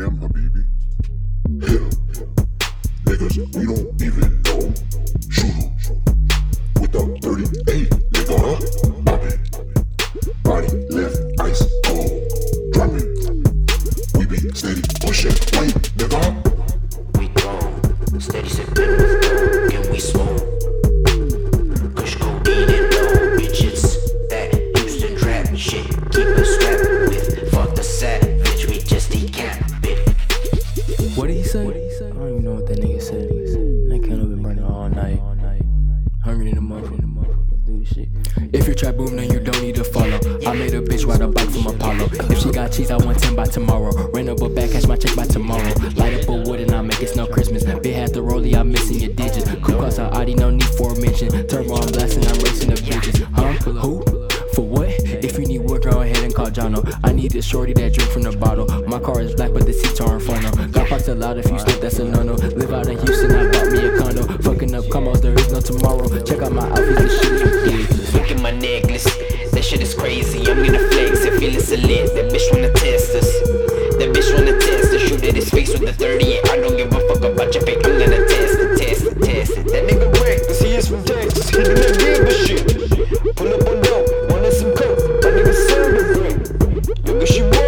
Damn, Habibi. Hell, niggas, we don't even know. Shoot em. With the 38, nigga, huh? Pop it. Body left, ice cold. Drop it. We be steady pushing, wait, nigga. We gone, steady sipping. Can we smoke? He? I don't even know what that nigga said. That candle been burning all night. Hungry in the shit. If you're trap boom, then you don't need to follow. I made a bitch ride a bike from Apollo. If she got cheese, I want 10 by tomorrow. Ran up a bag, catch my check by tomorrow. Light up a wood and I make it snow Christmas. Big hat the rollie, I'm missing your digits. Cool cross out Audi, no need for a mention. Turbo, I'm blasting, I'm racing go ahead and call Jono. I need this shorty that drink from the bottle. My car is black, but the seats are inferno. Got parts lot if you slip, that's a no no. Live out in Houston, I bought me a condo. Fucking up combos, there is no tomorrow. Check out my outfit, this shit is ridiculous. Look at my necklace, that shit is crazy. I'm gonna flex and feel it select. That bitch wanna test us. That bitch wanna test us. Shoot at his face with the third. Cause she